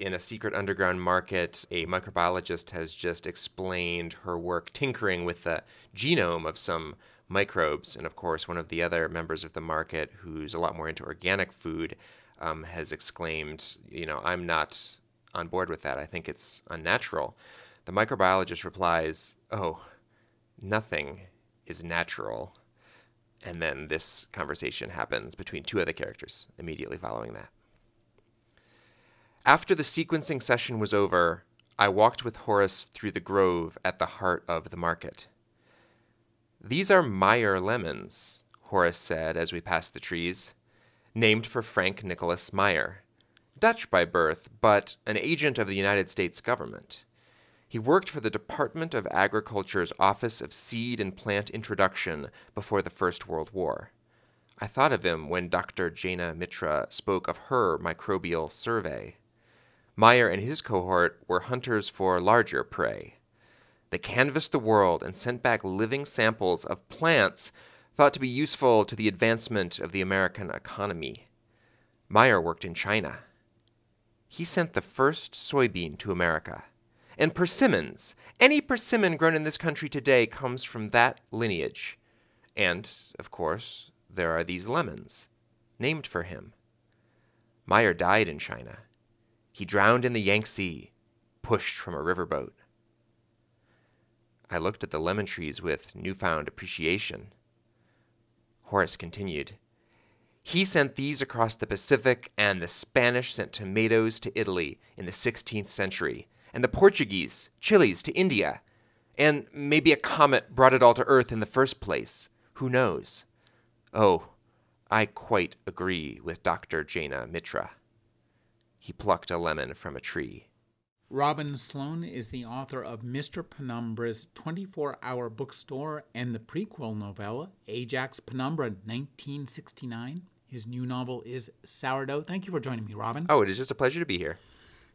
in a secret underground market, a microbiologist has just explained her work tinkering with the genome of some microbes. And of course, one of the other members of the market, who's a lot more into organic food, um, has exclaimed, You know, I'm not on board with that. I think it's unnatural. The microbiologist replies, Oh, nothing is natural. And then this conversation happens between two other characters immediately following that. After the sequencing session was over, I walked with Horace through the grove at the heart of the market. These are Meyer lemons, Horace said as we passed the trees, named for Frank Nicholas Meyer. Dutch by birth, but an agent of the United States government. He worked for the Department of Agriculture's Office of Seed and Plant Introduction before the First World War. I thought of him when Dr. Jana Mitra spoke of her microbial survey. Meyer and his cohort were hunters for larger prey. They canvassed the world and sent back living samples of plants thought to be useful to the advancement of the American economy. Meyer worked in China. He sent the first soybean to America. And persimmons, any persimmon grown in this country today comes from that lineage. And, of course, there are these lemons, named for him. Meyer died in China. He drowned in the Yangtze, pushed from a riverboat. I looked at the lemon trees with newfound appreciation. Horace continued. He sent these across the Pacific, and the Spanish sent tomatoes to Italy in the 16th century, and the Portuguese, chilies to India. And maybe a comet brought it all to Earth in the first place. Who knows? Oh, I quite agree with Dr. Jana Mitra. He plucked a lemon from a tree. Robin Sloan is the author of Mr. Penumbra's 24 Hour Bookstore and the prequel novella, Ajax Penumbra 1969. His new novel is Sourdough. Thank you for joining me, Robin. Oh, it is just a pleasure to be here.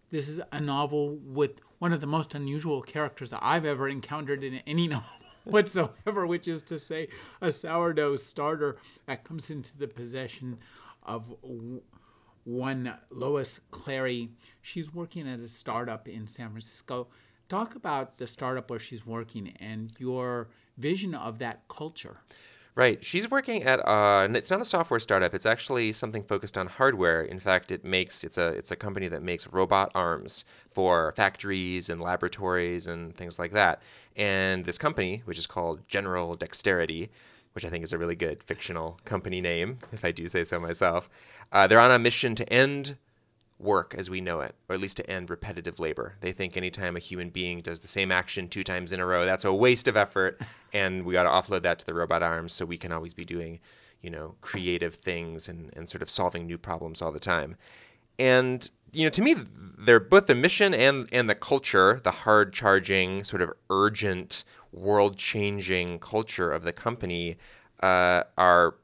This is a novel with one of the most unusual characters I've ever encountered in any novel whatsoever, which is to say, a sourdough starter that comes into the possession of one Lois Clary. She's working at a startup in San Francisco. Talk about the startup where she's working and your vision of that culture. Right. She's working at uh, it's not a software startup. It's actually something focused on hardware. In fact, it makes it's a it's a company that makes robot arms for factories and laboratories and things like that. And this company, which is called General Dexterity, which I think is a really good fictional company name, if I do say so myself, uh, they're on a mission to end work as we know it, or at least to end repetitive labor. They think anytime a human being does the same action two times in a row, that's a waste of effort, and we got to offload that to the robot arms so we can always be doing, you know, creative things and, and sort of solving new problems all the time. And you know, to me, they're both the mission and and the culture, the hard charging, sort of urgent, world changing culture of the company, uh, are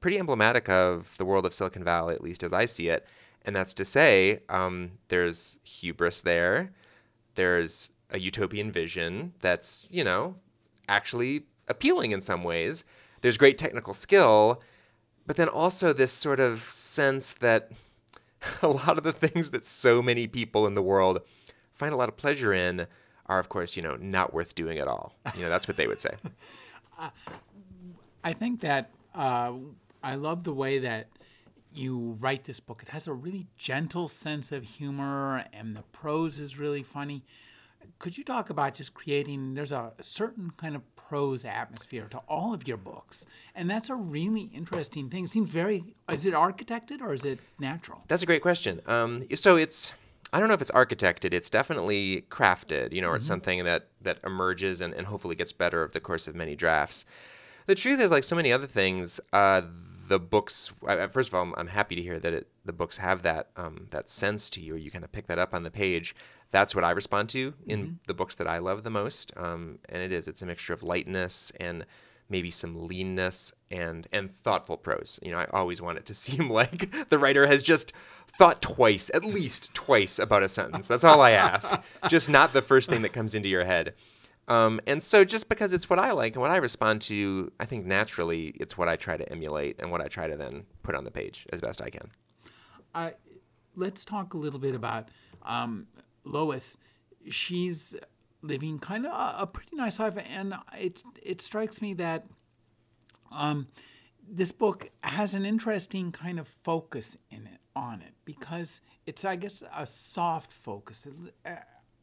pretty emblematic of the world of Silicon Valley, at least as I see it. And that's to say, um, there's hubris there. There's a utopian vision that's, you know, actually appealing in some ways. There's great technical skill, but then also this sort of sense that a lot of the things that so many people in the world find a lot of pleasure in are, of course, you know, not worth doing at all. You know, that's what they would say. I think that uh, I love the way that you write this book. It has a really gentle sense of humor, and the prose is really funny. Could you talk about just creating? There's a certain kind of prose atmosphere to all of your books, and that's a really interesting thing. It seems very. Is it architected or is it natural? That's a great question. Um, so it's. I don't know if it's architected. It's definitely crafted. You know, mm-hmm. it's something that that emerges and, and hopefully gets better over the course of many drafts. The truth is, like so many other things, uh, the books. First of all, I'm, I'm happy to hear that it, the books have that um, that sense to you. Or you kind of pick that up on the page. That's what I respond to in mm-hmm. the books that I love the most. Um, and it is. It's a mixture of lightness and maybe some leanness and and thoughtful prose. You know, I always want it to seem like the writer has just thought twice, at least twice, about a sentence. That's all I ask. just not the first thing that comes into your head. Um, and so, just because it's what I like and what I respond to, I think naturally it's what I try to emulate and what I try to then put on the page as best I can. Uh, let's talk a little bit about um, Lois. She's living kind of a, a, pretty nice life, and it it strikes me that um, this book has an interesting kind of focus in it on it because it's I guess a soft focus. Uh,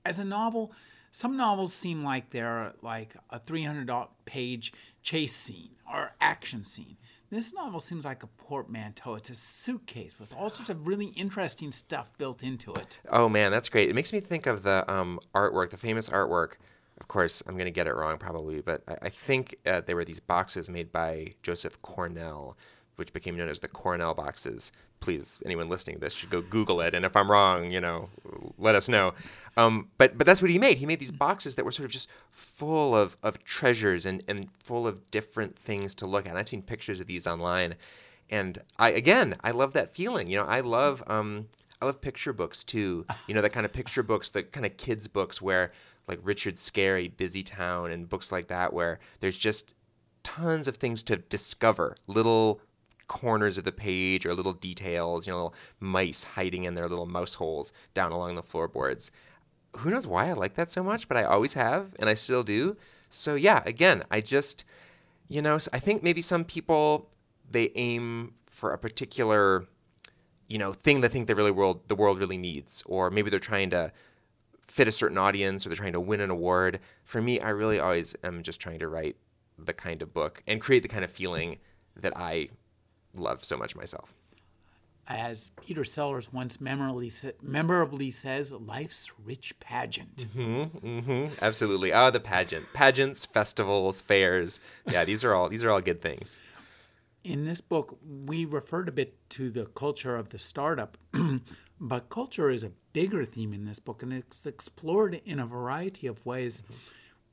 as a novel, some novels seem like they're like a 300 page chase scene or action scene. This novel seems like a portmanteau. It's a suitcase with all sorts of really interesting stuff built into it. Oh man, that's great. It makes me think of the um, artwork, the famous artwork. Of course, I'm going to get it wrong probably, but I, I think uh, they were these boxes made by Joseph Cornell, which became known as the Cornell boxes. Please, anyone listening to this should go Google it, and if I'm wrong, you know, let us know. Um, but but that's what he made. He made these boxes that were sort of just full of, of treasures and, and full of different things to look at. And I've seen pictures of these online, and I again I love that feeling. You know, I love um, I love picture books too. You know, that kind of picture books, the kind of kids books where like Richard Scarry, Busy Town, and books like that where there's just tons of things to discover, little corners of the page or little details, you know, little mice hiding in their little mouse holes down along the floorboards who knows why I like that so much, but I always have and I still do. So yeah, again, I just you know, I think maybe some people they aim for a particular you know, thing they think the really world the world really needs or maybe they're trying to fit a certain audience or they're trying to win an award. For me, I really always am just trying to write the kind of book and create the kind of feeling that I love so much myself as Peter Sellers once memorably, memorably says, life's rich pageant. Mm-hmm, mm-hmm, absolutely. Ah, the pageant, pageants, festivals, fairs. Yeah, these are all these are all good things. In this book, we referred a bit to the culture of the startup, but culture is a bigger theme in this book, and it's explored in a variety of ways. Mm-hmm.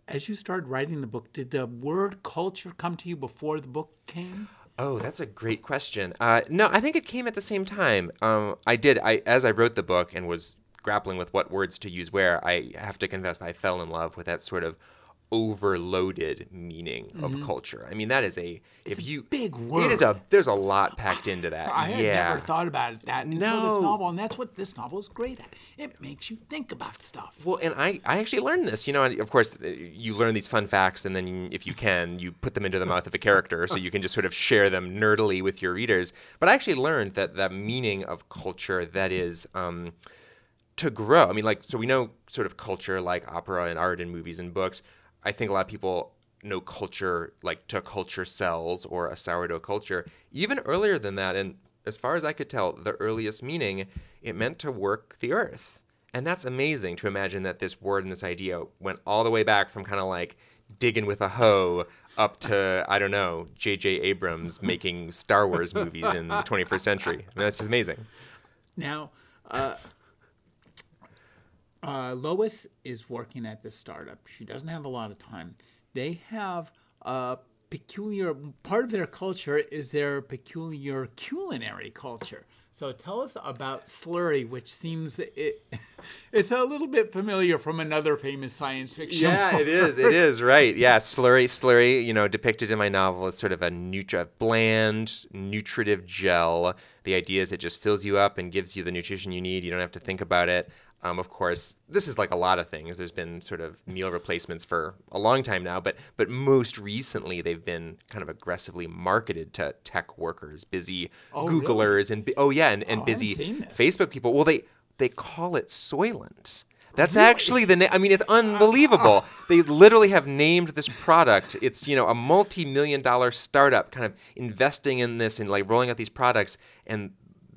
As you started writing the book, did the word culture come to you before the book came? Oh, that's a great question. Uh, no, I think it came at the same time. Um, I did. I as I wrote the book and was grappling with what words to use where. I have to confess, I fell in love with that sort of overloaded meaning mm-hmm. of culture. I mean, that is a it's if you a big word. It is a there's a lot packed into that. I had yeah. never thought about it that until no. this novel, and that's what this novel is great at. It makes you think about stuff. Well, and I I actually learned this. You know, of course, uh, you learn these fun facts, and then if you can, you put them into the mouth of a character, so you can just sort of share them nerdily with your readers. But I actually learned that that meaning of culture that is. Um, to grow. I mean, like, so we know sort of culture like opera and art and movies and books I think a lot of people know culture like to culture cells or a sourdough culture even earlier than that. And as far as I could tell, the earliest meaning it meant to work the earth. And that's amazing to imagine that this word and this idea went all the way back from kind of like digging with a hoe up to I don't know J.J. Abrams making Star Wars movies in the 21st century. I mean, that's just amazing. Now, uh, uh, Lois is working at this startup. She doesn't have a lot of time. They have a peculiar part of their culture is their peculiar culinary culture. So tell us about slurry, which seems it, it's a little bit familiar from another famous science fiction. Yeah, it is. It is right. Yeah, slurry, slurry. You know, depicted in my novel as sort of a nutri- bland, nutritive gel. The idea is it just fills you up and gives you the nutrition you need. You don't have to think about it. Um, of course, this is like a lot of things. There's been sort of meal replacements for a long time now, but but most recently they've been kind of aggressively marketed to tech workers, busy oh, Googlers, really? and oh yeah, and, and oh, busy Facebook people. Well, they they call it Soylent. That's really? actually the name. I mean, it's unbelievable. they literally have named this product. It's you know a multi-million dollar startup, kind of investing in this and like rolling out these products, and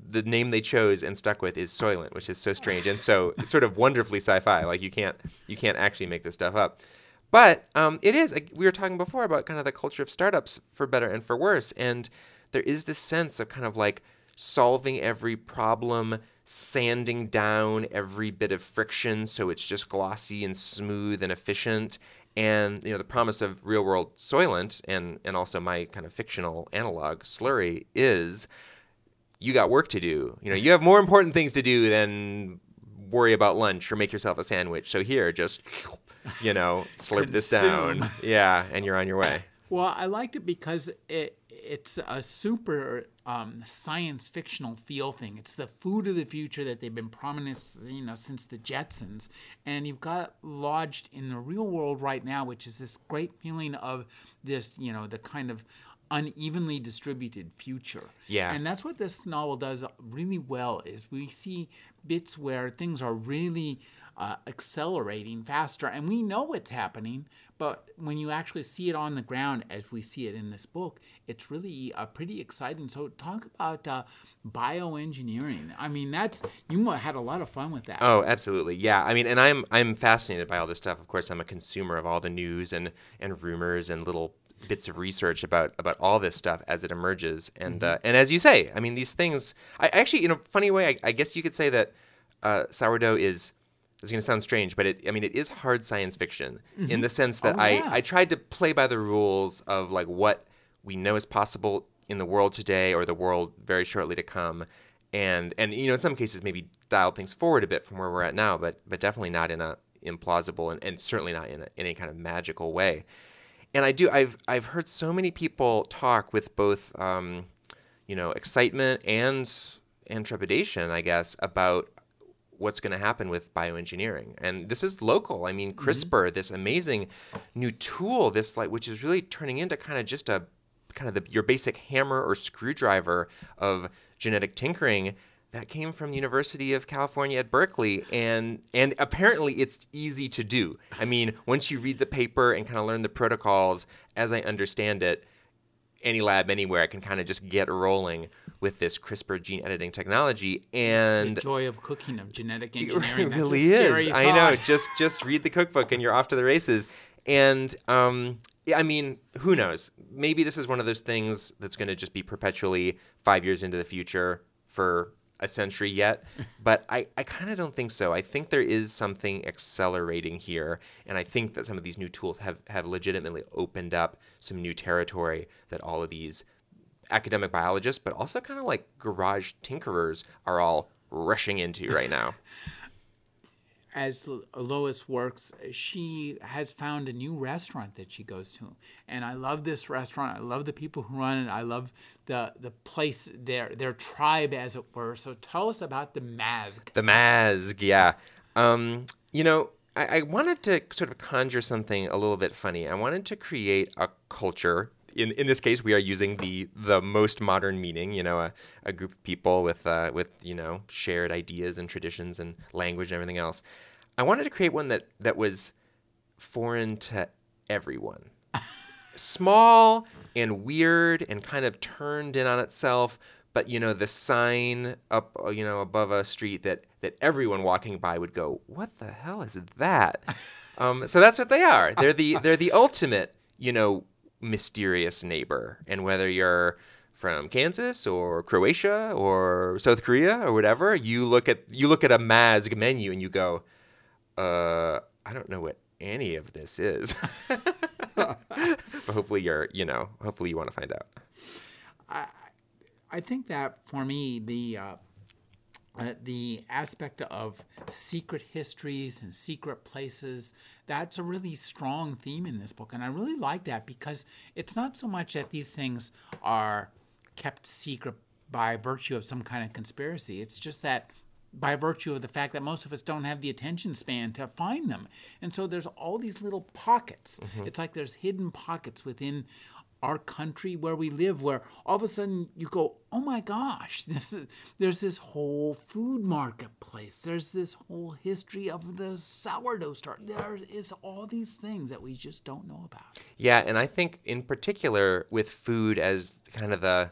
the name they chose and stuck with is Soylent, which is so strange and so sort of wonderfully sci-fi. Like you can't you can't actually make this stuff up. But um, it is. We were talking before about kind of the culture of startups, for better and for worse. And there is this sense of kind of like solving every problem, sanding down every bit of friction so it's just glossy and smooth and efficient. And you know the promise of real world Soylent and and also my kind of fictional analog Slurry is you got work to do. You know, you have more important things to do than worry about lunch or make yourself a sandwich. So here, just you know, slurp this down. Yeah, and you're on your way. Well, I liked it because it it's a super um, science fictional feel thing. It's the food of the future that they've been promising, you know, since the Jetsons, and you've got lodged in the real world right now, which is this great feeling of this, you know, the kind of unevenly distributed future. Yeah. And that's what this novel does really well is we see bits where things are really uh, accelerating faster and we know what's happening but when you actually see it on the ground as we see it in this book it's really uh, pretty exciting so talk about uh, bioengineering i mean that's you had a lot of fun with that Oh, absolutely. Yeah. I mean, and I'm I'm fascinated by all this stuff. Of course, I'm a consumer of all the news and and rumors and little bits of research about about all this stuff as it emerges. And uh, and as you say, I mean, these things. I actually, in a funny way, I, I guess you could say that uh, sourdough is. It's going to sound strange, but it, I mean, it is hard science fiction in the sense that Oh, yeah. I, I tried to play by the rules of like what we know is possible in the world today or the world very shortly to come and and you know in some cases maybe dial things forward a bit from where we're at now but but definitely not in a implausible and, and certainly not in, a, in any kind of magical way and i do i've i've heard so many people talk with both um, you know excitement and and trepidation i guess about what's going to happen with bioengineering. And this is local. I mean crispr this amazing new tool this like which is really turning into kind of just a kind of the, your basic hammer or screwdriver of genetic tinkering that came from the University of California at Berkeley and and apparently it's easy to do. I mean, once you read the paper and kind of learn the protocols as I understand it, any lab anywhere can kind of just get rolling with this CRISPR gene editing technology and the joy of cooking of genetic it engineering That's a really scary is. I know. Just just read the cookbook and you're off to the races. And um, I mean, who knows? Maybe this is one of those things that's going to just be perpetually five years into the future for a century yet. But I, I kind of don't think so. I think there is something accelerating here. And I think that some of these new tools have, have legitimately opened up some new territory that all of these academic biologists, but also kind of like garage tinkerers, are all rushing into right now. as Lois works, she has found a new restaurant that she goes to, and I love this restaurant. I love the people who run it. I love the the place, their their tribe, as it were. So tell us about the Mazg. The Mazg, yeah. Um, you know, I, I wanted to sort of conjure something a little bit funny. I wanted to create a culture. In, in this case, we are using the the most modern meaning. You know, a, a group of people with uh, with you know shared ideas and traditions and language and everything else. I wanted to create one that that was foreign to everyone. Small and weird and kind of turned in on itself but you know the sign up uh, you know above a street that that everyone walking by would go what the hell is that? Um, so that's what they are. They're the they're the ultimate you know mysterious neighbor. And whether you're from Kansas or Croatia or South Korea or whatever you look at you look at a Mazg menu and you go uh I don't know what any of this is. But hopefully you're you know hopefully you want to find out. I I think that for me, the uh, uh, the aspect of secret histories and secret places that's a really strong theme in this book. And i really like that because it's not so much that these things are kept secret by virtue of some kind of conspiracy. It's just that by virtue of the fact that most of us don't have the attention span to find them. And so there's all these little pockets. Mm-hmm. It's like there's hidden pockets within our country where we live where all of a sudden you go oh my gosh this is, there's this whole food marketplace. There's this whole history of the sourdough start. There is all these things that we just don't know about. Yeah, and I think in particular with food as kind of the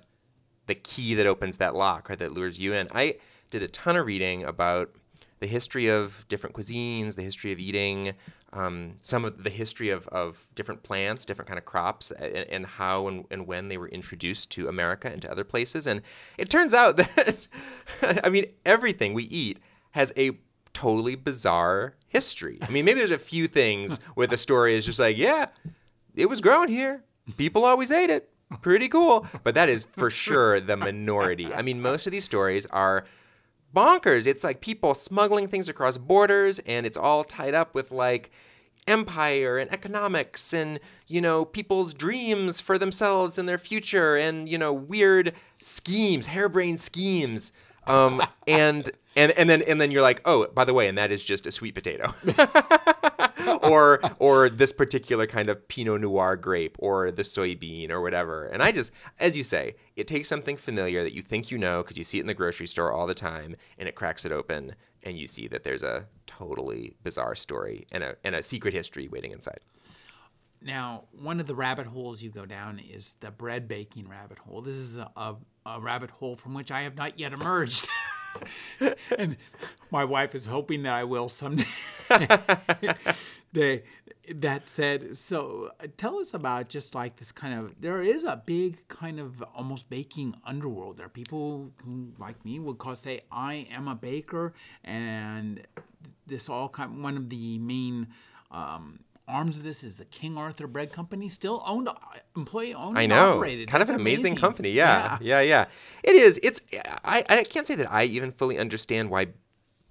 the key that opens that lock or that lures you in. I did a ton of reading about the history of different cuisines, the history of eating, um, some of the history of, of different plants, different kind of crops, and, and how and, and when they were introduced to America and to other places. And it turns out that, I mean, everything we eat has a totally bizarre history. I mean, maybe there's a few things where the story is just like, yeah, it was grown here. People always ate it. Pretty cool. But that is for sure the minority. I mean, most of these stories are bonkers. It's like people smuggling things across borders, and it's all tied up with like empire and economics and you know people's dreams for themselves and their future and you know weird schemes harebrained schemes um, and and and then and then you're like, oh, by the way, and that is just a sweet potato, or or this particular kind of Pinot Noir grape, or the soybean, or whatever. And I just, as you say, it takes something familiar that you think you know because you see it in the grocery store all the time, and it cracks it open, and you see that there's a totally bizarre story and a and a secret history waiting inside. Now, one of the rabbit holes you go down is the bread baking rabbit hole. This is a, a, a rabbit hole from which I have not yet emerged. and my wife is hoping that I will someday. they, that said, so uh, tell us about just like this kind of. There is a big kind of almost baking underworld. There are people who, like me, would call say, "I am a baker," and this all kind. One of the main um, arms of this is the King Arthur Bread Company, still owned, employee owned. I know, operated. kind That's of an amazing, amazing. company. Yeah, yeah, yeah, yeah. It is. It's. I, I can't say that I even fully understand why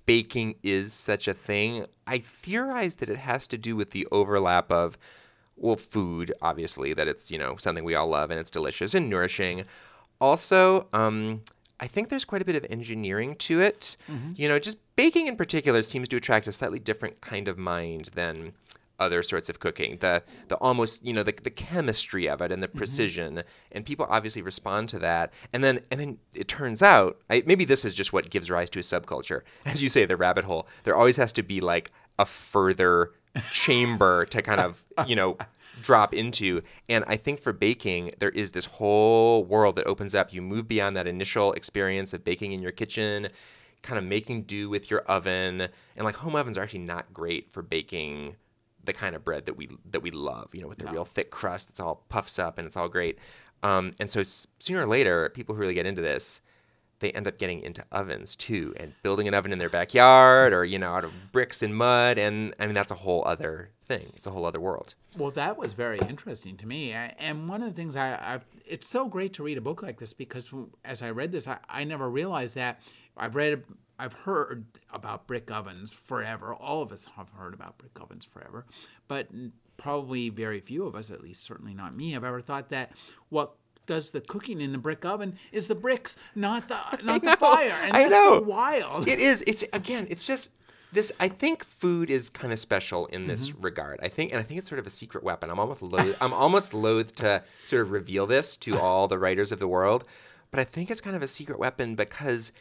baking is such a thing. I theorize that it has to do with the overlap of, well, food, obviously, that it's you know something we all love and it's delicious and nourishing. Also, um, I think there's quite a bit of engineering to it. You know, just baking in particular seems to attract a slightly different kind of mind than other sorts of cooking. The the almost you know the, the chemistry of it and the mm-hmm. precision, and people obviously respond to that. And then and then it turns out I, maybe this is just what gives rise to a subculture, as you say, the rabbit hole. There always has to be like a further chamber to kind of you know drop into. And I think for baking, there is this whole world that opens up. You move beyond that initial experience of baking in your kitchen, kind of making do with your oven. And like home ovens are actually not great for baking the kind of bread that we that we love, you know, with the real thick crust. It's all puffs up and it's all great. Um, and so s- sooner or later, people who really get into this, they end up getting into ovens too, and building an oven in their backyard, or you know, out of bricks and mud. And I mean, that's a whole other thing. It's a whole other world. Well, that was very interesting to me. I, and one of the things I, I, it's so great to read a book like this because as I read this, I, I never realized that I've read, I've heard about brick ovens forever. All of us have heard about brick ovens forever, but probably very few of us, at least certainly not me, have ever thought that what does the cooking in the brick oven is the bricks, not the not know, the fire. And I that's so wild. It is. It's again. It's just this. I think food is kind of special in this Mm-hmm. regard. I think, and I think it's sort of a secret weapon. I'm almost loath, I'm almost loath to sort of reveal this to all the writers of the world, but I think it's kind of a secret weapon because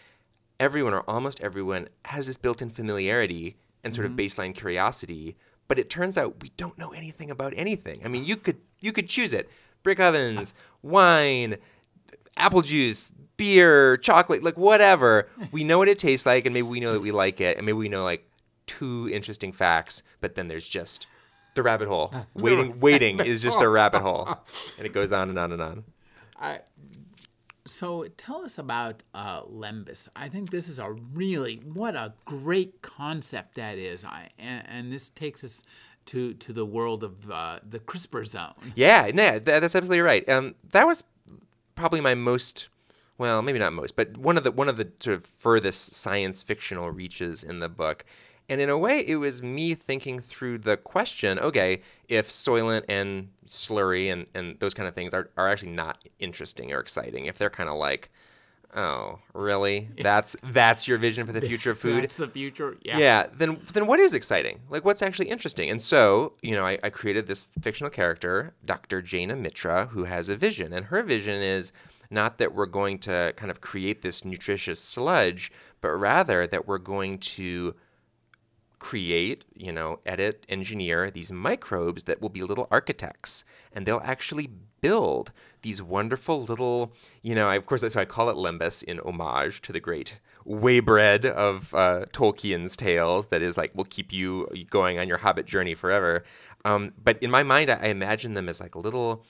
everyone or almost everyone has this built-in familiarity and sort Mm-hmm. of baseline curiosity. But it turns out we don't know anything about anything. I mean, you could you could choose it: brick ovens, wine, apple juice, beer, chocolate, like whatever. We know what it tastes like, and maybe we know that we like it, and maybe we know like two interesting facts. But then there's just the rabbit hole. Waiting, waiting is just a rabbit hole, and it goes on and on and on. I, so tell us about uh, Lembas. I think this is a really what a great concept that is. I and, and this takes us to to the world of uh, the CRISPR zone. Yeah, no, that, that's absolutely right. Um, that was probably my most, well, maybe not most, but one of the one of the sort of furthest science fictional reaches in the book. And in a way, it was me thinking through the question: Okay, if Soylent and Slurry and, and those kind of things are, are actually not interesting or exciting, if they're kind of like, oh, really? That's that's your vision for the future of food? That's the future. Yeah. yeah then then what is exciting like what's actually interesting and so you know I, I created this fictional character dr jana mitra who has a vision and her vision is not that we're going to kind of create this nutritious sludge but rather that we're going to create, you know, edit, engineer these microbes that will be little architects and they'll actually build these wonderful little, you know, I, of course that's why I call it Lembas in homage to the great waybread of uh, Tolkien's tales that is like will keep you going on your Hobbit journey forever. Um, but in my mind, I, I imagine them as like little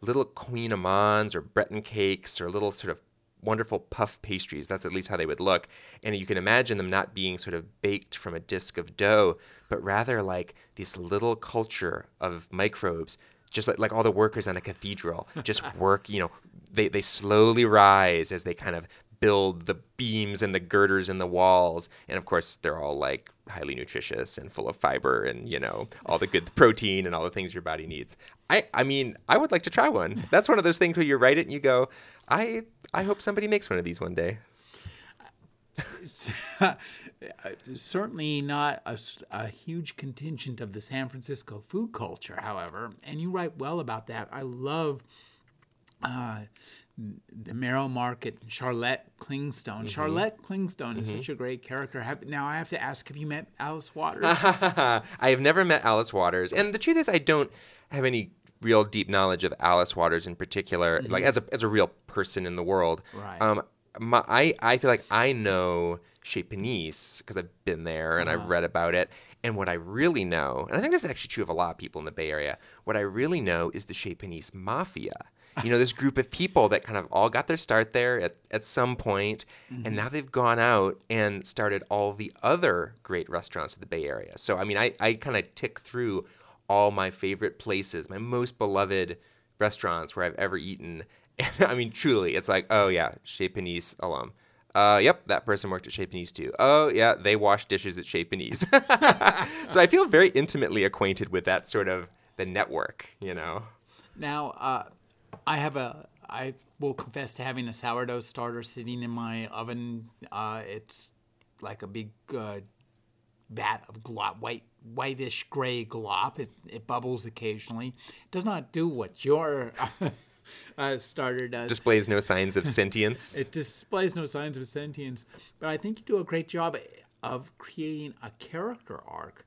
little kouign-amanns or Breton cakes or little sort of wonderful puff pastries. That's at least how they would look. And you can imagine them not being sort of baked from a disk of dough, but rather like this little culture of microbes, just like, like all the workers on a cathedral, just work, you know, they, they slowly rise as they kind of build the beams and the girders and the walls. And of course, they're all like highly nutritious and full of fiber and, you know, all the good protein and all the things your body needs. I, I mean, I would like to try one. That's one of those things where you write it and you go, I, I hope somebody makes one of these one day. Certainly not a, a, huge contingent of the San Francisco food culture, however, and you write well about that. I love uh, the Merrill Market, Charlotte Clingstone. Mm-hmm. Charlotte Clingstone is mm-hmm. such a great character. Have, now I have to ask: Have you met Alice Waters? I have never met Alice Waters, and the truth is, I don't have any real deep knowledge of Alice Waters in particular, mm-hmm. like as a as a real person in the world. Right. Um, my, I I feel like I know Chez Panisse because I've been there and uh-huh. I've read about it. And what I really know, and I think this is actually true of a lot of people in the Bay Area, what I really know is the Chez Panisse Mafia you know, this group of people that kind of all got their start there at, at some point, mm-hmm. and now they've gone out and started all the other great restaurants of the Bay Area. So, I mean, I, I kind of tick through all my favorite places, my most beloved restaurants where I've ever eaten. And I mean, truly, it's like, oh, yeah, Chez Panisse alum. Uh, yep, that person worked at Chez Panisse too. Oh, yeah, they wash dishes at Chez Panisse. so I feel very intimately acquainted with that sort of the network, you know. Now, uh, I have a. I will confess to having a sourdough starter sitting in my oven. Uh, it's like a big uh, vat of glop, white, whitish gray glop. It, it bubbles occasionally. It does not do what your uh, starter does. Displays no signs of sentience. it displays no signs of sentience, but I think you do a great job of creating a character arc.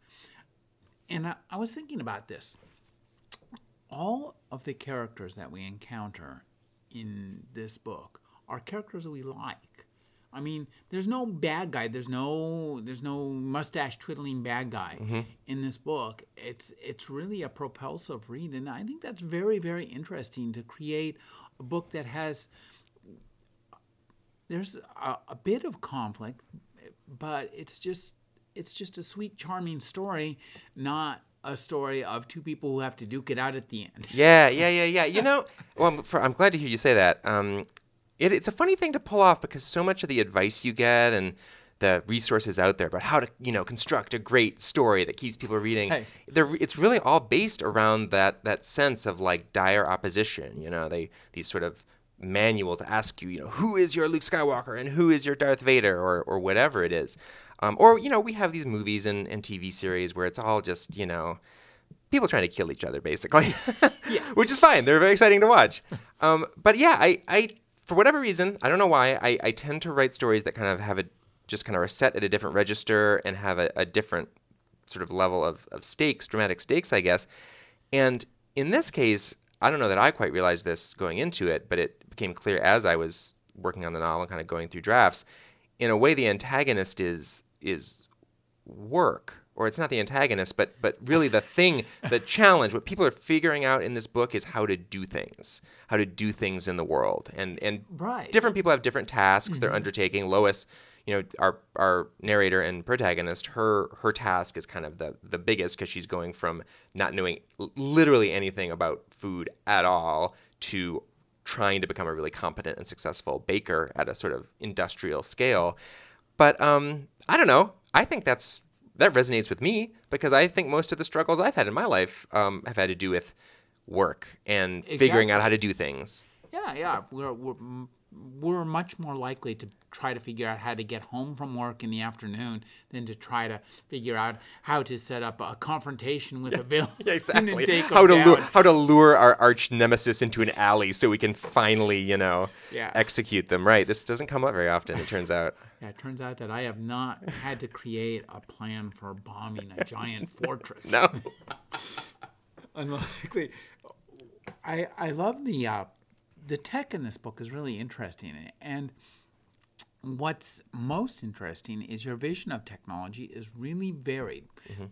And I, I was thinking about this all of the characters that we encounter in this book are characters that we like. I mean, there's no bad guy. There's no there's no mustache twiddling bad guy mm-hmm. in this book. It's it's really a propulsive read, and I think that's very very interesting to create a book that has there's a, a bit of conflict, but it's just it's just a sweet charming story, not a story of two people who have to duke it out at the end. Yeah, yeah, yeah, yeah. You know, well, I'm, for, I'm glad to hear you say that. Um, it, it's a funny thing to pull off because so much of the advice you get and the resources out there about how to you know construct a great story that keeps people reading hey. it's really all based around that that sense of like dire opposition you know they these sort of manual to ask you you know who is your luke skywalker and who is your darth vader or or whatever it is um, or, you know, we have these movies and, and TV series where it's all just, you know, people trying to kill each other, basically. yeah. Which is fine. They're very exciting to watch. Um, but yeah, I, I, for whatever reason, I don't know why, I, I tend to write stories that kind of have a, just kind of are set at a different register and have a, a different sort of level of, of stakes, dramatic stakes, I guess. And in this case, I don't know that I quite realized this going into it, but it became clear as I was working on the novel, kind of going through drafts. In a way, the antagonist is is work or it's not the antagonist but but really the thing the challenge what people are figuring out in this book is how to do things how to do things in the world and and right. different people have different tasks mm-hmm. they're undertaking lois you know our our narrator and protagonist her her task is kind of the the biggest because she's going from not knowing literally anything about food at all to trying to become a really competent and successful baker at a sort of industrial scale but um, I don't know. I think that's that resonates with me because I think most of the struggles I've had in my life um, have had to do with work and exactly. figuring out how to do things. Yeah, yeah. We're, we're we're much more likely to try to figure out how to get home from work in the afternoon than to try to figure out how to set up a confrontation with yeah, a villain. Yeah, exactly. how to lure how to lure our arch nemesis into an alley so we can finally, you know, yeah. execute them. Right. This doesn't come up very often. It turns out. Yeah, it turns out that I have not had to create a plan for bombing a giant fortress. No. Unlikely. I I love the uh, the tech in this book is really interesting, and what's most interesting is your vision of technology is really varied.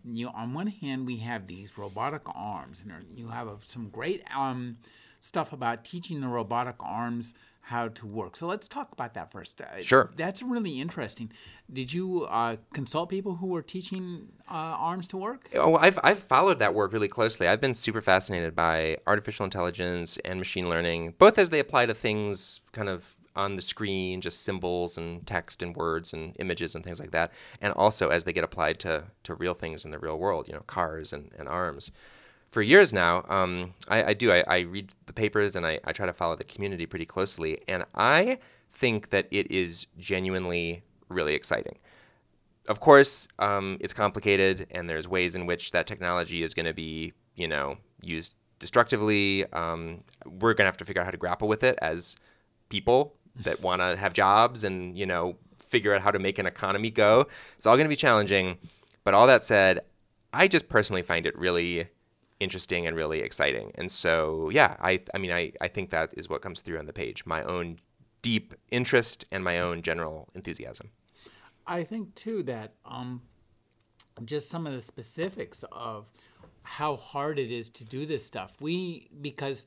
You, on one hand, we have these robotic arms, and you have uh, some great um, stuff about teaching the robotic arms how to work. So let's talk about that first. Uh, Sure. That's really interesting. Did you uh, consult people who were teaching uh, arms to work? Oh, I've I've followed that work really closely. I've been super fascinated by artificial intelligence and machine learning, both as they apply to things kind of on the screen, just symbols and text and words and images and things like that, and also as they get applied to to real things in the real world, you know, cars and, and arms. For years now, um, I, I do. I, I read the papers and I, I try to follow the community pretty closely, and I think that it is genuinely really exciting of course, um, it's complicated, and there's ways in which that technology is going to be, you know, used destructively. Um, we're going to have to figure out how to grapple with it as people that want to have jobs and, you know, figure out how to make an economy go. It's all going to be challenging. But all that said, I just personally find it really interesting and really exciting. And so, yeah, I, I mean, I, I think that is what comes through on the page my own deep interest and my own general enthusiasm. I think too that um, just some of the specifics of how hard it is to do this stuff. We because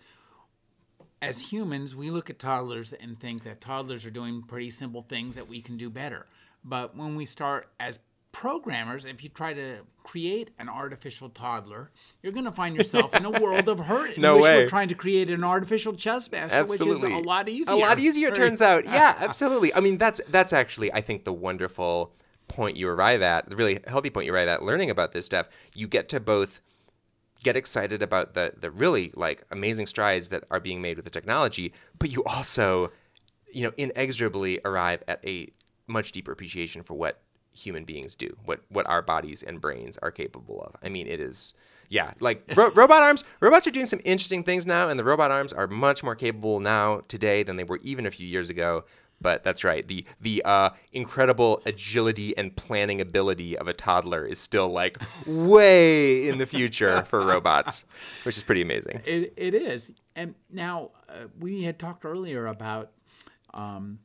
as humans, we look at toddlers and think that toddlers are doing pretty simple things that we can do better. But when we start as programmers, if you try to create an artificial toddler, you're going to find yourself in a world of hurt. No which way. We're trying to create an artificial chess master, which is a lot easier. A lot easier it turns out. Yeah, absolutely. I mean, that's that's actually I think the wonderful point you arrive at, the really healthy point you arrive at learning about this stuff. You get to both get excited about the the really like amazing strides that are being made with the technology, but you also, you know, inexorably arrive at a much deeper appreciation for what human beings do, what what our bodies and brains are capable of. I mean, it is yeah, like ro- robot arms. Robots are doing some interesting things now, and the robot arms are much more capable now today than they were even a few years ago. But that's right. The the uh, incredible agility and planning ability of a toddler is still like way in the future for robots, which is pretty amazing. It, it is. And now uh, we had talked earlier about um,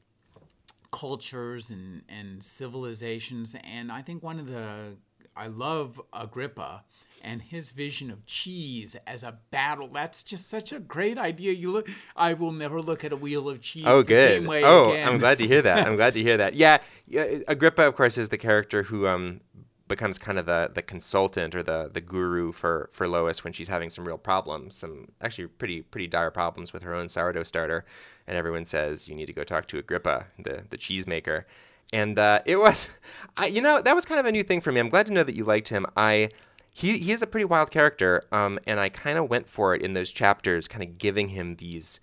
cultures and, and civilizations. And I think one of the, I love Agrippa and his vision of cheese as a battle. That's just such a great idea. You look, I will never look at a wheel of cheese Oh, the good. same way Oh, again. I'm glad to hear that. I'm glad to hear that. Yeah, yeah, Agrippa, of course, is the character who um becomes kind of the the consultant or the the guru for for Lois when she's having some real problems, some actually pretty pretty dire problems with her own sourdough starter, and everyone says you need to go talk to Agrippa, the the cheesemaker. And uh, it was, I, you know, that was kind of a new thing for me. I'm glad to know that you liked him. I he he is a pretty wild character, um, and I kind of went for it in those chapters, kind of giving him these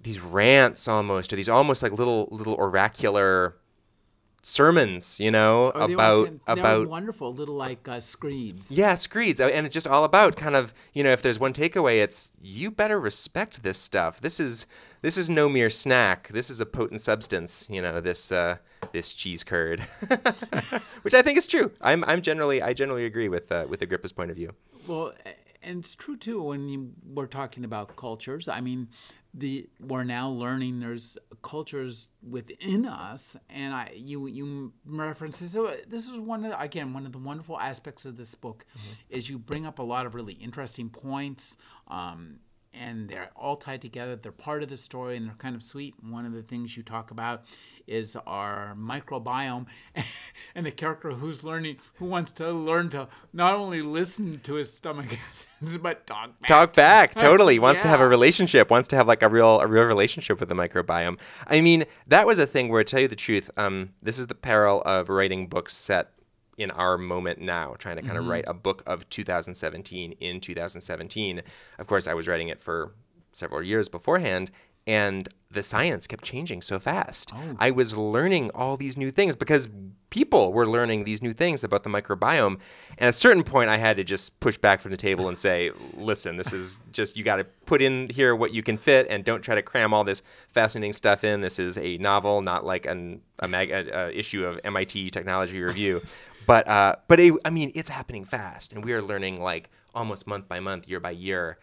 these rants almost, or these almost like little little oracular sermons, you know, Oh, they were about were about wonderful little like uh, screeds. yeah, screeds, and it's just all about kind of you know if there's one takeaway, it's you better respect this stuff. This is this is no mere snack. This is a potent substance. You know this uh, this cheese curd, which I think is true. I'm I'm generally I generally agree with uh, with Agrippa's point of view. Well, and it's true too when you we're talking about cultures. I mean, the we're now learning there's cultures within us, and I you you reference this. so This is one of the, again one of the wonderful aspects of this book is you bring up a lot of really interesting points. Um, and they're all tied together. They're part of the story, and they're kind of sweet. One of the things you talk about is our microbiome, and the character who's learning, who wants to learn to not only listen to his stomach acids, but talk back. Talk back, totally. Wants to have a relationship. Wants to have like a real, a real relationship with the microbiome. I mean, that was a thing where, to tell you the truth, um, this is the peril of writing books set in our moment now, trying to kind of mm-hmm. write a book of 2017 in 2017. Of course, I was writing it for several years beforehand, and the science kept changing so fast. I was learning all these new things because people were learning these new things about the microbiome. And at a certain point, I had to just push back from the table and say, listen, this is just, you got to put in here what you can fit and don't try to cram all this fascinating stuff in. This is a novel, not like an, a, mag, a, a issue of MIT Technology Review. But, uh, but it, I mean, it's happening fast. And we are learning like almost month by month, year by year,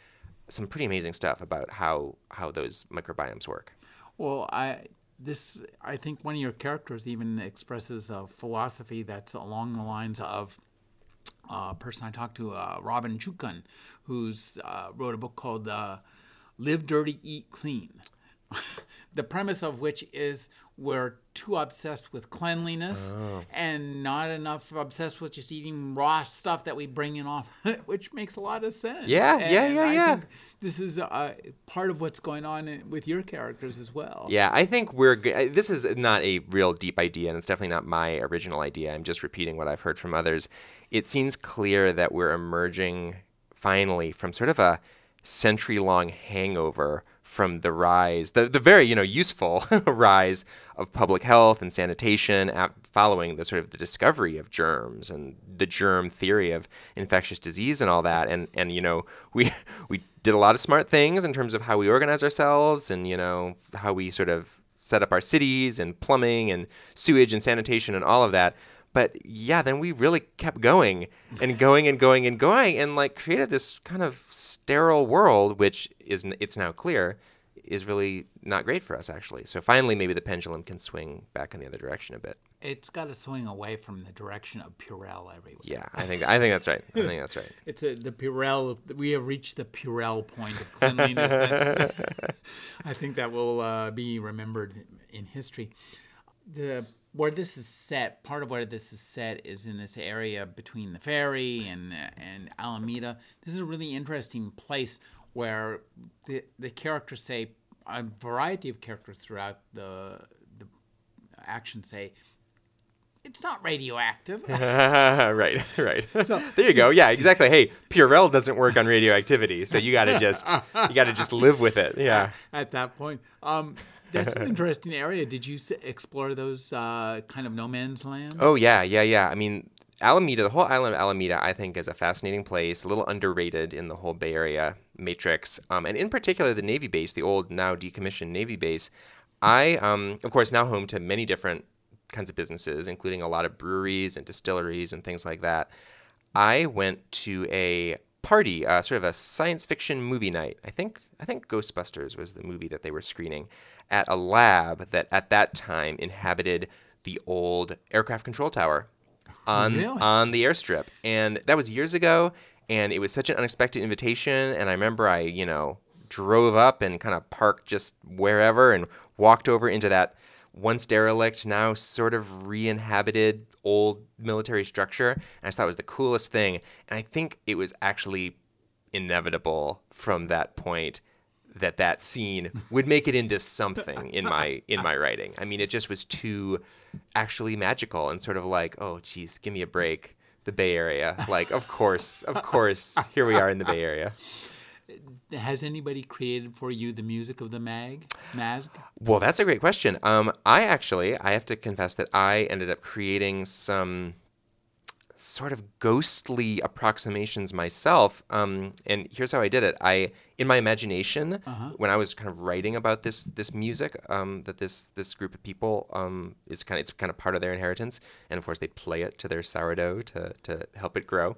some pretty amazing stuff about how, how those microbiomes work. Well, I this, I think, one of your characters even expresses a philosophy that's along the lines of a person I talked to, uh, Robynne Chutkan, who's uh, wrote a book called uh, "Live Dirty, Eat Clean." the premise of which is we're too obsessed with cleanliness Oh. and not enough obsessed with just eating raw stuff that we bring in off, which makes a lot of sense. Yeah, yeah, And yeah, I yeah. This is uh, part of what's going on in, with your characters as well. Yeah, I think we're. g- This is not a real deep idea, and it's definitely not my original idea. I'm just repeating what I've heard from others. It seems clear that we're emerging finally from sort of a century-long hangover from the rise, the, the very you know useful rise of public health and sanitation, at, following the sort of the discovery of germs and the germ theory of infectious disease and all that. And and you know we we did a lot of smart things in terms of how we organize ourselves and you know how we sort of set up our cities and plumbing and sewage and sanitation and all of that. But yeah, then we really kept going and going and going and going and like created this kind of sterile world, which is it's now clear is really not great for us actually. So finally, maybe the pendulum can swing back in the other direction a bit. It's got to swing away from the direction of Purell everywhere. Yeah, I think I think that's right. I think that's right. It's a, the Purell. We have reached the Purell point of cleanliness. I think that will uh, be remembered in history. The where this is set, part of where this is set is in this area between the ferry and and Alameda. This is a really interesting place where the the characters say a variety of characters throughout the the action say it's not radioactive. right, right. there you go. Yeah, exactly. Hey, Purell doesn't work on radioactivity, so you got to just you got to just live with it. Yeah. at that point. Um, that's an interesting area. Did you explore those uh, kind of no man's land? Oh yeah, yeah, yeah. I mean, Alameda, the whole island of Alameda, I think is a fascinating place, a little underrated in the whole Bay Area matrix, um, and in particular the Navy base, the old now decommissioned Navy base. I, um, of course, now home to many different kinds of businesses, including a lot of breweries and distilleries and things like that. I went to a party, uh, sort of a science fiction movie night. I think I think Ghostbusters was the movie that they were screening at a lab that at that time inhabited the old aircraft control tower on Really? on the airstrip, and that was years ago. And it was such an unexpected invitation, and I remember I you know drove up and kind of parked just wherever and walked over into that once derelict, now sort of re-inhabited old military structure. And I just thought it was the coolest thing. And I think it was actually inevitable from that point that that scene would make it into something in my in my writing. I mean, it just was too actually magical and sort of like, oh, geez, give me a break. The Bay Area, like, of course, of course, here we are in the Bay Area. Has anybody created for you the music of the mag? Mazg? Well, that's a great question. Um, I actually, I have to confess that I ended up creating some sort of ghostly approximations myself. Um, and here's how I did it. I, in my imagination, when I was kind of writing about this this music, um, that this this group of people um, is kind of it's kind of part of their inheritance, and of course they play it to their sourdough to to help it grow.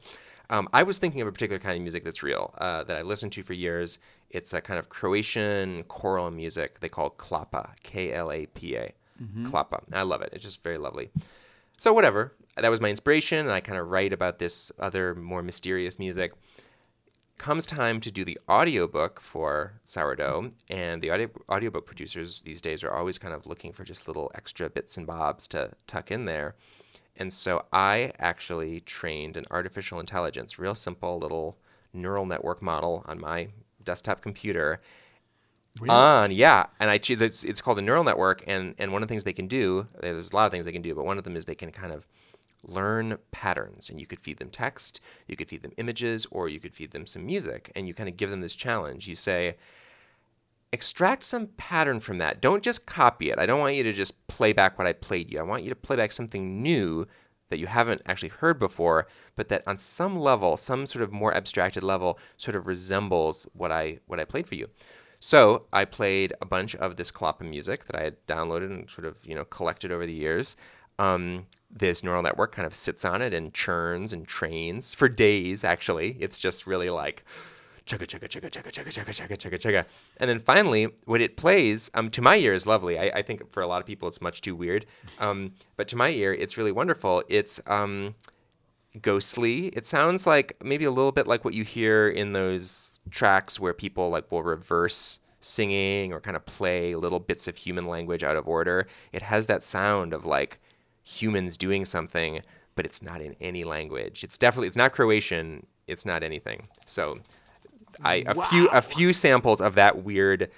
Um, I was thinking of a particular kind of music that's real uh, that I listened to for years. It's a kind of Croatian choral music they call klapa, K L A P A, klapa. I love it. It's just very lovely. So whatever, that was my inspiration, and I kind of write about this other more mysterious music. Comes time to do the audiobook for Sourdough, and the audio audiobook producers these days are always kind of looking for just little extra bits and bobs to tuck in there. And so I actually trained an artificial intelligence, real simple little neural network model on my desktop computer Really? on yeah and i choose it's, it's called a neural network and and one of the things they can do there's a lot of things they can do but one of them is they can kind of learn patterns and you could feed them text you could feed them images or you could feed them some music and you kind of give them this challenge you say extract some pattern from that don't just copy it i don't want you to just play back what i played you i want you to play back something new that you haven't actually heard before but that on some level some sort of more abstracted level sort of resembles what i what i played for you so I played a bunch of this Klapa music that I had downloaded and sort of you know collected over the years. Um, this neural network kind of sits on it and churns and trains for days. Actually, it's just really like chugga chugga chugga chugga chugga chugga chugga chugga chugga. And then finally, what it plays, um, to my ear is lovely. I, I think for a lot of people it's much too weird. Um, but to my ear, it's really wonderful. It's um, ghostly. It sounds like maybe a little bit like what you hear in those tracks where people like will reverse singing or kind of play little bits of human language out of order. It has that sound of like humans doing something, but it's not in any language. It's definitely it's not Croatian. It's not anything. So, I a few a few samples of that weird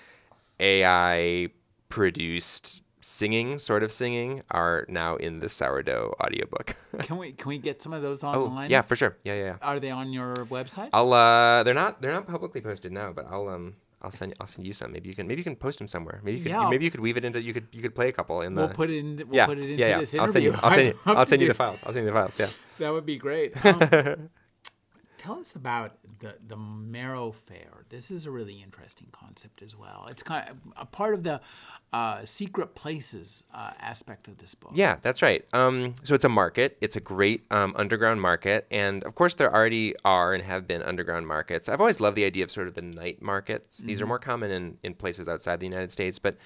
AI produced singing, sort of singing, are now in the sourdough audiobook. Can we can we get some of those online? oh, yeah, for sure. Yeah, yeah. yeah. Are they on your website? I'll uh they're not they're not publicly posted now, but I'll um I'll send I'll send you some. Maybe you can maybe you can post them somewhere. Maybe you could Yeah. maybe you could weave it into you could you could play a couple in the we'll put it in. We'll yeah put it into yeah yeah. this I'll send interview. you I'll send you I'd love I'll send you the files. I'll send you the files. Yeah. That would be great. Um, tell us about the the marrow fair. This is a really interesting concept as well. It's kind of a part of the uh, secret places uh, aspect of this book. Yeah, that's right. Um, so it's a market. It's a great um, underground market, and of course there already are and have been underground markets. I've always loved the idea of sort of the night markets. These are more common in, in places outside the United States, but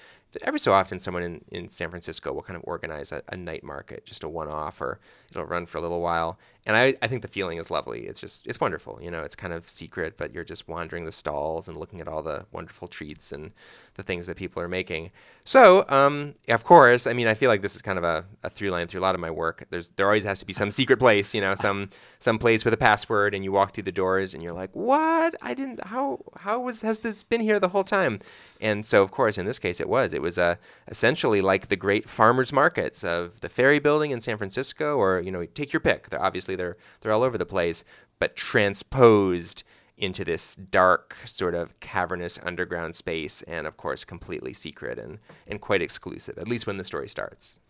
every so often someone in, in San Francisco will kind of organize a, a night market, just a one-off, or it'll run for a little while. And I, I think the feeling is lovely. It's just it's wonderful. You know, it's kind of secret, but you're just wandering the stalls and looking at all the wonderful treats and the things that people are making. So, um, of course, I mean, I feel like this is kind of a, a through line through a lot of my work. There's there always has to be some secret place, you know, some some place with a password, and you walk through the doors, and you're like, "What? I didn't. How how was has this been here the whole time?" And so, of course, in this case, it was. It was uh, essentially like the great farmers markets of the Ferry Building in San Francisco, or you know, take your pick. They're obviously they're they're all over the place, but transposed into this dark, sort of cavernous underground space, and of course, completely secret and, and quite exclusive, at least when the story starts.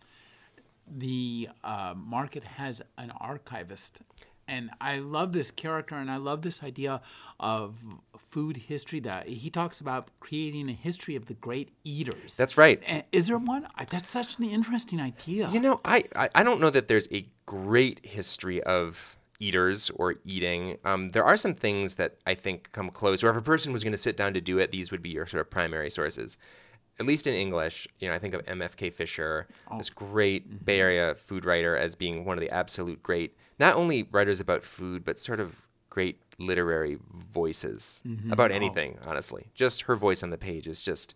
the uh, market has an archivist. And I love this character and I love this idea of food history that he talks about creating a history of the great eaters. That's right. And is there one? That's such an interesting idea. You know, I, I, I don't know that there's a great history of eaters or eating. Um, there are some things that I think come close, or if a person was going to sit down to do it, these would be your sort of primary sources. At least in English, you know, I think of M.F.K. Fisher, this great Bay Area food writer, as being one of the absolute great, not only writers about food, but sort of great literary voices about anything, honestly. Just her voice on the page is just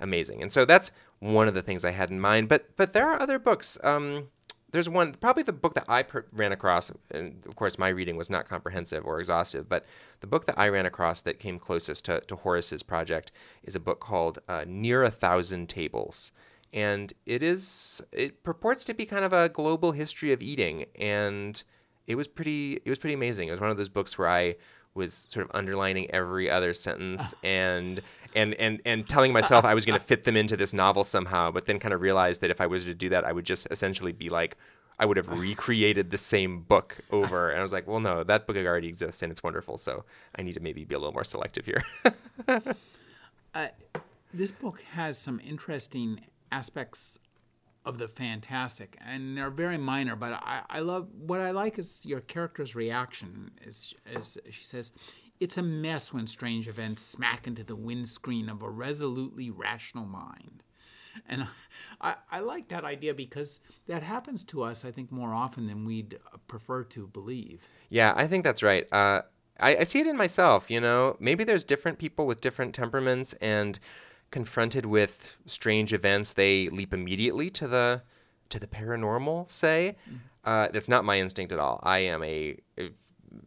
amazing. And so that's one of the things I had in mind. But but there are other books. Um, there's one, probably the book that I per- ran across, and of course my reading was not comprehensive or exhaustive, but the book that I ran across that came closest to, to Horace's project is a book called uh, Near a Thousand Tables. And it is, it purports to be kind of a global history of eating. And it was pretty, it was pretty amazing. It was one of those books where I was sort of underlining every other sentence and and and and telling myself I was going to fit them into this novel somehow, but then kind of realized that if I was to do that, I would just essentially be like I would have recreated the same book over. And I was like, well, no, that book already exists and it's wonderful. So I need to maybe be a little more selective here. uh, this book has some interesting aspects of the fantastic, and they're very minor. But I, I love what I like is your character's reaction. Is, is she says, "It's a mess when strange events smack into the windscreen of a resolutely rational mind." And I, I like that idea because that happens to us, I think, more often than we'd prefer to believe. Yeah, I think that's right. Uh, I, I see it in myself. You know, maybe there's different people with different temperaments, and confronted with strange events, they leap immediately to the to the paranormal. Say, uh, that's not my instinct at all. I am a,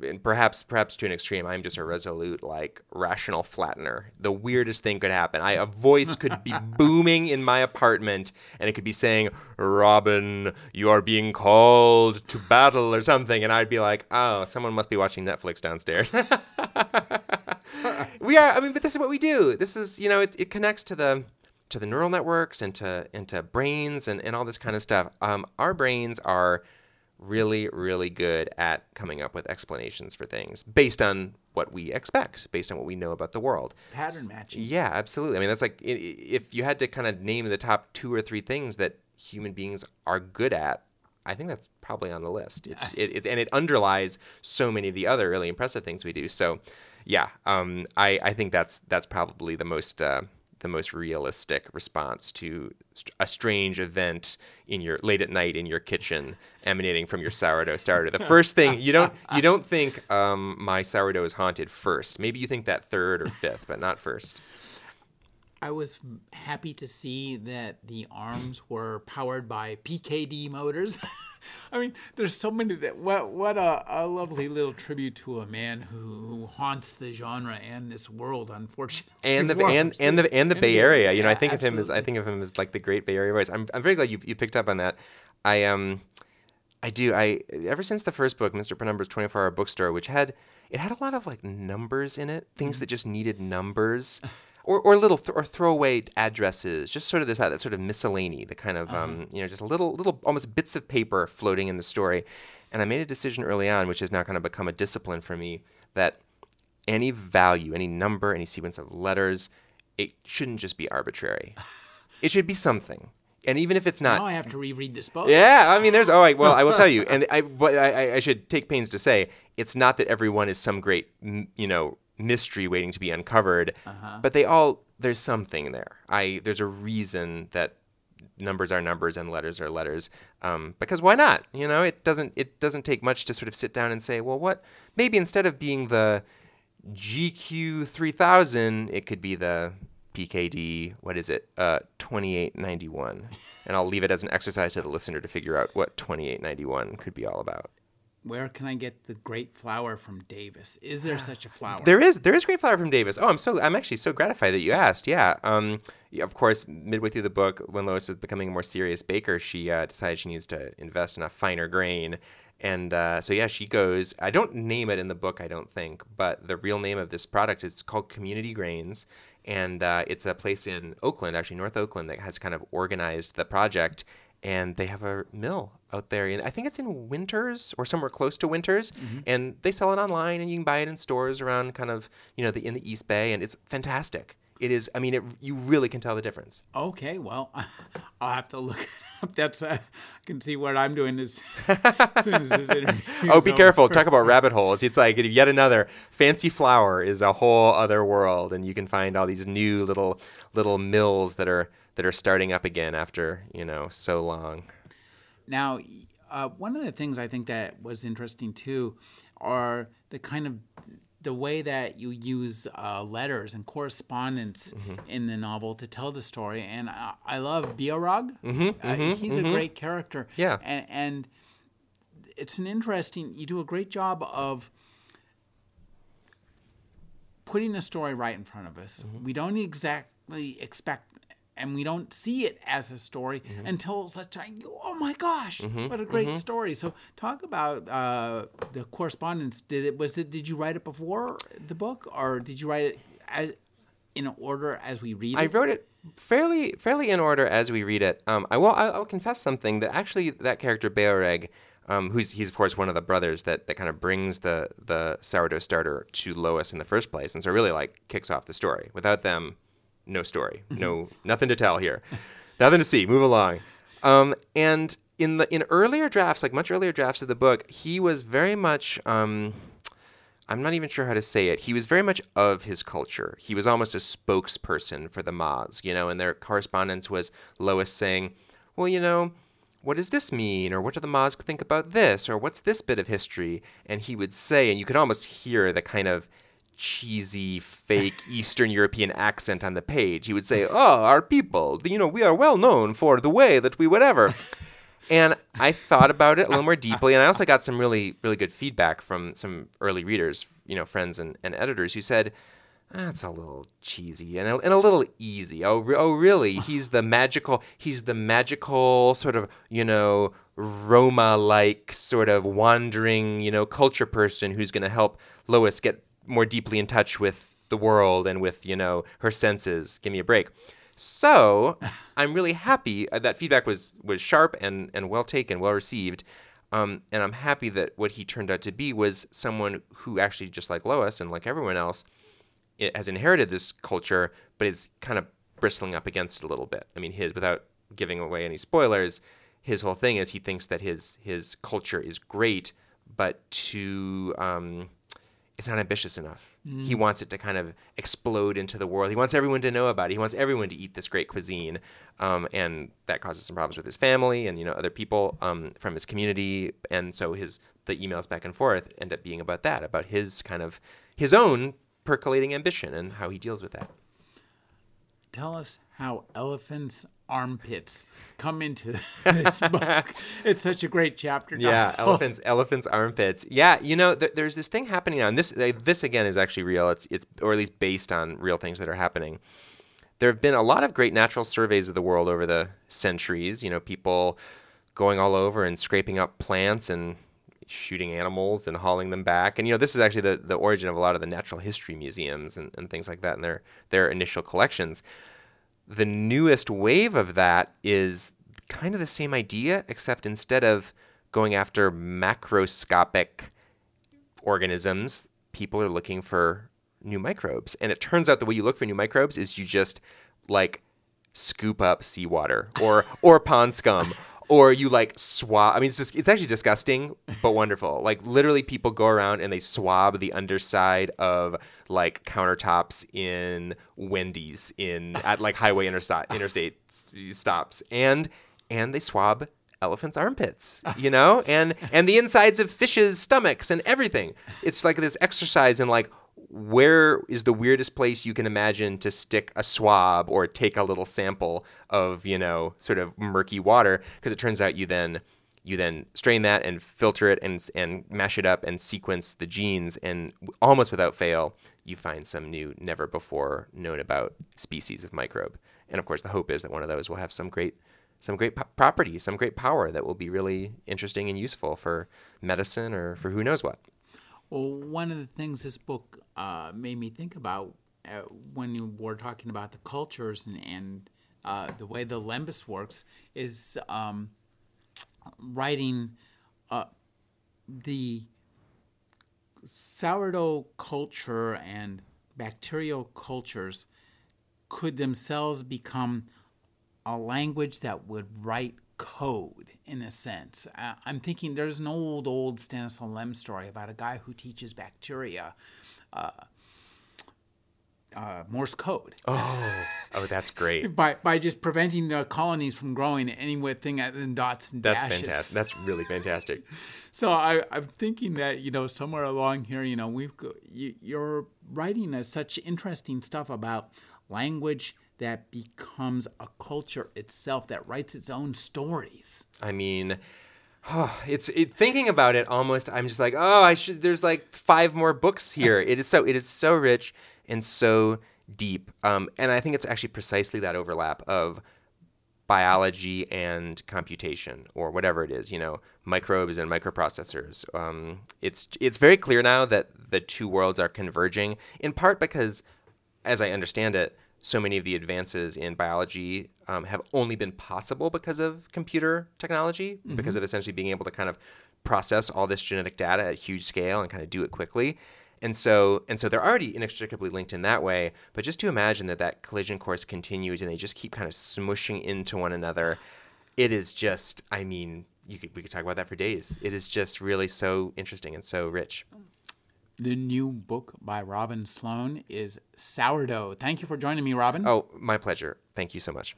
and perhaps perhaps to an extreme, I'm just a resolute like rational flattener. The weirdest thing could happen. I a voice could be booming in my apartment, and it could be saying, "Robin, you are being called to battle" or something, and I'd be like, "Oh, someone must be watching Netflix downstairs." we are. I mean, but this is what we do. This is you know, it, it connects to the to the neural networks and to into brains and, and all this kind of stuff. Um, our brains are really, really good at coming up with explanations for things based on what we expect, based on what we know about the world. Pattern matching. Yeah, absolutely. I mean, that's like if you had to kind of name the top two or three things that human beings are good at. I think that's probably on the list. It's it, it and it underlies so many of the other really impressive things we do. So, yeah. Um, I I think that's that's probably the most. Uh, the most realistic response to a strange event in your late at night in your kitchen emanating from your sourdough starter. The first thing you don't you don't think um, my sourdough is haunted first. Maybe you think that third or fifth, but not first. I was happy to see that the arms were powered by PKD motors. I mean, there's so many that what what a, a lovely little tribute to a man who, who haunts the genre and this world, unfortunately. And the and, and the and the and Bay the- Area. You know, I think of him as I think of him as like the great Bay Area voice. I'm I'm very glad you you picked up on that. I um I do. I ever since the first book, Mr. Penumbra's 24 Hour Bookstore, which had it had a lot of like numbers in it, things Mm-hmm. that just needed numbers. Or, or little th- or throwaway addresses, just sort of this that sort of miscellany, the kind of Uh-huh. um, you know just little little almost bits of paper floating in the story. And I made a decision early on, which has now kind of become a discipline for me, that any value, any number, any sequence of letters, it shouldn't just be arbitrary. It should be something. And even if it's not Now I have to reread this book. yeah, I mean, there's. Oh, I, well, I will tell you, and I, I, I- I should take pains to say it's not that everyone is some great, you know, mystery waiting to be uncovered, but they all there's something there. I there's a reason that numbers are numbers and letters are letters, um, because why not? You know, it doesn't it doesn't take much to sort of sit down and say, well, what maybe instead of being the GQ three thousand, it could be the PKD. What is it? Uh, twenty eight ninety one. And I'll leave it as an exercise to the listener to figure out what 2891 could be all about. Where can I get the great flour from Davis? Is there such a flour? There is there is great flour from Davis. Oh, I'm so I'm actually so gratified that you asked. Yeah. Um. Yeah, of course, midway through the book, when Lois is becoming a more serious baker, she uh, decides she needs to invest in a finer grain. And uh, so yeah, she goes. I don't name it in the book, I don't think, but the real name of this product is called Community Grains, and uh, it's a place in Oakland, actually North Oakland, that has kind of organized the project. And they have a mill out there. In, I think it's in Winters or somewhere close to Winters, and they sell it online, and you can buy it in stores around kind of you know the in the East Bay, and it's fantastic. It is. I mean, it, you really can tell the difference. Okay, well, I'll have to look it up. That's uh, I can see what I'm doing as, as soon as this interview. Oh, be over. careful! Talk about rabbit holes. It's like yet another fancy flour is a whole other world, and you can find all these new little little mills that are that are starting up again after you know so long. Now, uh, one of the things I think that was interesting too are the kind of the way that you use uh, letters and correspondence Mm-hmm. in the novel to tell the story. And I, I love Beoreg. uh, he's a great character. Mm-hmm, Yeah. And, and it's an interesting, you do a great job of putting the story right in front of us. Mm-hmm. We don't exactly expect and we don't see it as a story Mm-hmm. until such time. oh my gosh what a great story so talk about uh, the correspondence did it was it did you write it before the book or did you write it as, in order as we read it? I wrote it fairly fairly in order as we read it. Um, I will I'll, I'll confess something that actually that character Beoreg, um, who's he's of course one of the brothers that, that kind of brings the the sourdough starter to Lois in the first place, and so really like kicks off the story. Without them, no story, no nothing to tell here, nothing to see. Move along. Um, and in the in earlier drafts, like much earlier drafts of the book, he was very much. Um, I'm not even sure how to say it. He was very much of his culture. He was almost a spokesperson for the Mazg, you know, and their correspondence was Lois saying, Well, you know, what does this mean? Or what do the Mazg think about this? Or what's this bit of history? And he would say, and you could almost hear the kind of cheesy, fake Eastern European accent on the page. He would say, Oh, our people, you know, we are well known for the way that we whatever. And I thought about it a little more deeply, and I also got some really, really good feedback from some early readers, you know, friends and, and editors who said, that's a little cheesy and a, and a little easy. Oh, re- oh, really? He's the magical. He's the magical sort of, you know, Roma-like sort of wandering, you know, culture person who's going to help Lois get more deeply in touch with the world and with, you know, her senses. Give me a break. So I'm really happy uh, that feedback was was sharp and and well taken, well received. Um, and I'm happy that what he turned out to be was someone who actually, just like Lois and like everyone else, it has inherited this culture, but is kind of bristling up against it a little bit. I mean, his without giving away any spoilers, his whole thing is he thinks that his his culture is great, but too um, it's not ambitious enough. He wants it to kind of explode into the world. He wants everyone to know about it. He wants everyone to eat this great cuisine, um, and that causes some problems with his family and you know other people um, from his community. And so his the emails back and forth end up being about that, about his kind of his own percolating ambition and how he deals with that. Tell us how elephants' armpits come into this book. It's such a great chapter. Yeah, elephants, elephants' armpits. Yeah, you know, th- there's this thing happening now, and this uh, this again is actually real. It's it's or at least based on real things that are happening. There have been a lot of great natural surveys of the world over the centuries. You know, people going all over and scraping up plants and shooting animals and hauling them back. And you know, this is actually the, the origin of a lot of the natural history museums and, and things like that in their their initial collections. The newest wave of that is kind of the same idea, except instead of going after macroscopic organisms, people are looking for new microbes. And it turns out the way you look for new microbes is you just like scoop up seawater or or pond scum or you like swab I mean it's just it's actually disgusting but wonderful. Like literally people go around and they swab the underside of like countertops in Wendy's in at like highway interstate interstate stops and and they swab elephants' armpits, you know, and and the insides of fishes' stomachs and everything. It's like this exercise in like where is the weirdest place you can imagine to stick a swab or take a little sample of you know sort of murky water? Because it turns out you then you then strain that and filter it and and mash it up and sequence the genes and almost without fail you find some new never before known about species of microbe. And of course the hope is that one of those will have some great some great po- property some great power that will be really interesting and useful for medicine or for who knows what Well, one of the things this book uh, made me think about uh, when were talking about the cultures and, and uh, the way the Lembas works is um, writing uh, the sourdough culture and bacterial cultures could themselves become a language that would write code in a sense. Uh, I'm thinking there's an old, old Stanislaw Lem story about a guy who teaches bacteria uh, uh, Morse code oh oh that's great by, by just preventing the colonies from growing anything other than dots and that's dashes. fantastic that's really fantastic So I, I'm thinking that you know somewhere along here, you know, we've you, you're writing such interesting stuff about language that becomes a culture itself that writes its own stories. I mean, it's it, thinking about it. Almost, I'm just like, oh, I should. There's like five more books here. it is so it is so rich and so deep. Um, and I think it's actually precisely that overlap of biology and computation, or whatever it is. You know, microbes and microprocessors. Um, it's it's very clear now that the two worlds are converging. In part because, as I understand it, so many of the advances in biology um, have only been possible because of computer technology, because of essentially being able to kind of process all this genetic data at huge scale and kind of do it quickly. And so, and so they're already inextricably linked in that way. But just to imagine that that collision course continues and they just keep kind of smushing into one another, it is just, I mean, you could, we could talk about that for days. It is just really so interesting and so rich. The new book by Robin Sloan is Sourdough. Thank you for joining me, Robin. Oh, my pleasure. Thank you so much.